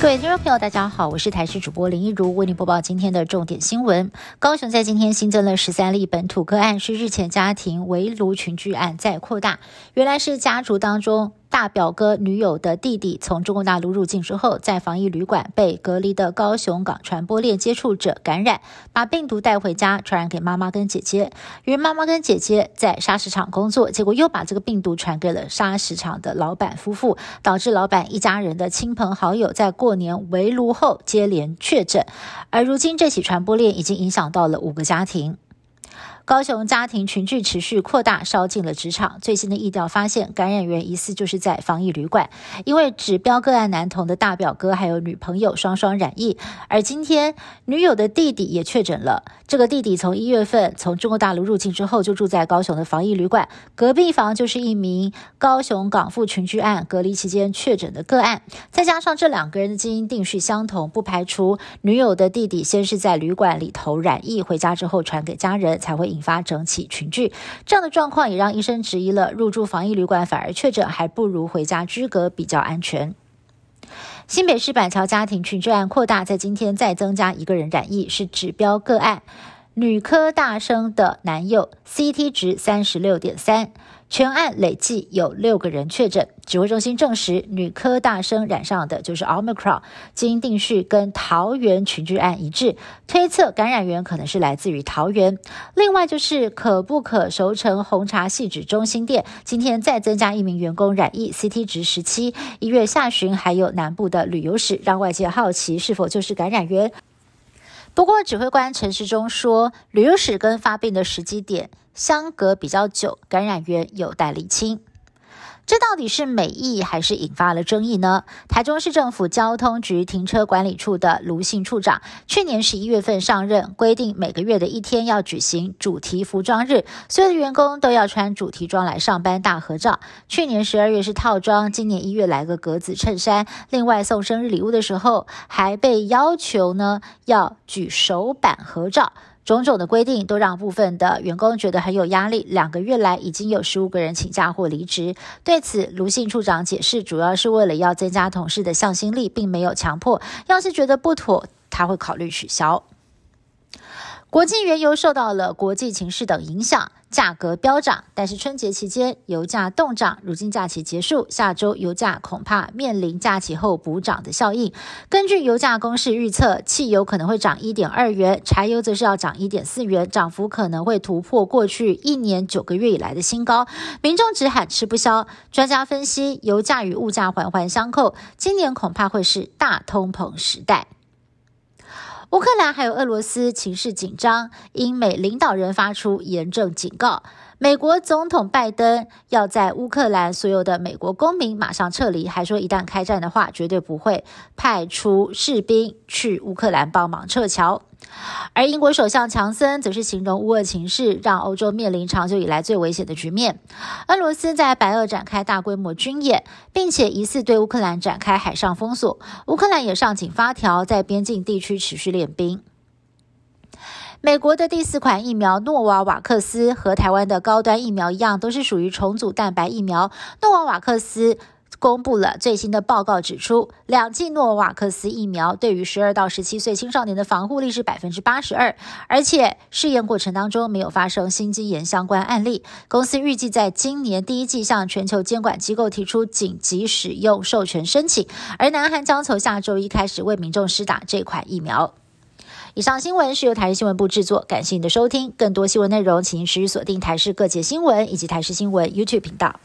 各位听众朋友，大家好，我是台视主播林一如，为您播报今天的重点新闻。高雄在今天新增了十三例本土个案，是日前家庭围炉群聚案再扩大，原来是家族当中。大表哥女友的弟弟从中国大陆入境之后，在防疫旅馆被隔离的高雄港传播链接触者感染，把病毒带回家，传染给妈妈跟姐姐。于妈妈跟姐姐在砂石场工作，结果又把这个病毒传给了砂石场的老板夫妇，导致老板一家人的亲朋好友在过年围炉后接连确诊。而如今这起传播链已经影响到了五个家庭。高雄家庭群聚持续扩大，烧进了职场。最新的疫调发现，感染源疑似就是在防疫旅馆，因为指标个案男童的大表哥还有女朋友双双染疫，而今天女友的弟弟也确诊了。这个弟弟从一月份从中国大陆入境之后，就住在高雄的防疫旅馆，隔壁房就是一名高雄港富群聚案隔离期间确诊的个案。再加上这两个人的基因定序相同，不排除女友的弟弟先是在旅馆里头染疫，回家之后传给家人，才会引引发整起群聚。这样的状况也让医生质疑了：入住防疫旅馆反而确诊，还不如回家居隔比较安全。新北市板桥家庭群聚案扩大，在今天再增加一个人染疫，是指标个案，女科大生的男友，CT 值三十六点三。全案累计有六个人确诊，指挥中心证实女科大生染上的就是 Omicron，基因定序跟桃园群聚案一致，推测感染源可能是来自于桃园。另外就是可不可熟成红茶细指中心店，今天再增加一名员工染疫，CT 值十七，一月下旬还有南部的旅游史，让外界好奇是否就是感染源。不过，指挥官陈时中说，旅游史跟发病的时机点相隔比较久，感染源有待厘清。这到底是美意还是引发了争议呢？台中市政府交通局停车管理处的卢姓处长，去年十一月份上任，规定每个月的一天要举行主题服装日，所有的员工都要穿主题装来上班大合照。去年十二月是套装，今年一月来个格子衬衫。另外送生日礼物的时候，还被要求呢要举手板合照。种种的规定都让部分的员工觉得很有压力。两个月来，已经有十五个人请假或离职。对此，卢姓处长解释，主要是为了要增加同事的向心力，并没有强迫。要是觉得不妥，他会考虑取消。国际原油受到了国际情势等影响，价格飙涨。但是春节期间油价动涨，如今假期结束，下周油价恐怕面临假期后补涨的效应。根据油价公式预测，汽油可能会涨一点二元，柴油则是要涨一点四元，涨幅可能会突破过去一年九个月以来的新高。民众只喊吃不消，专家分析，油价与物价环环相扣，今年恐怕会是大通膨时代。乌克兰还有俄罗斯情势紧张，英美领导人发出严正警告。美国总统拜登要在乌克兰所有的美国公民马上撤离，还说一旦开战的话，绝对不会派出士兵去乌克兰帮忙撤侨。而英国首相强森则是形容乌俄情势让欧洲面临长久以来最危险的局面。俄罗斯在白俄展开大规模军演，并且疑似对乌克兰展开海上封锁。乌克兰也上紧发条，在边境地区持续练兵。美国的第四款疫苗诺瓦瓦克斯和台湾的高端疫苗一样，都是属于重组蛋白疫苗。诺瓦瓦克斯。公布了最新的报告，指出两剂诺瓦克斯疫苗对于十二到十七岁青少年的防护力是百分之八十二，而且试验过程当中没有发生心肌炎相关案例。公司预计在今年第一季向全球监管机构提出紧急使用授权申请，而南韩将从下周一开始为民众施打这款疫苗。以上新闻是由台视新闻部制作，感谢你的收听。更多新闻内容，请持续锁定台视各界新闻以及台视新闻 YouTube 频道。